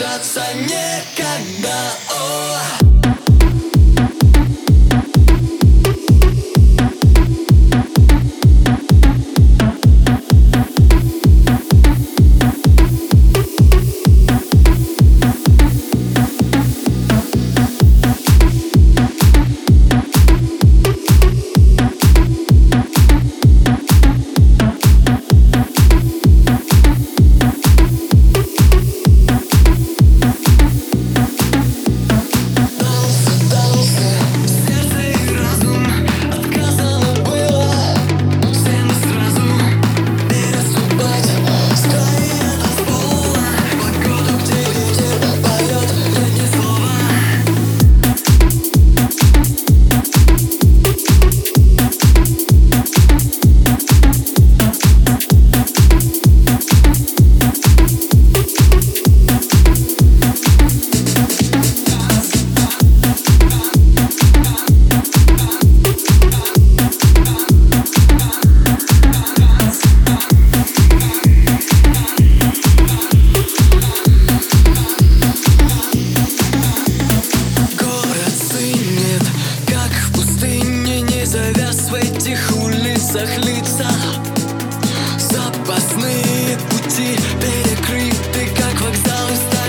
держаться некогда лицах Запасные пути перекрыты, как вокзал и стал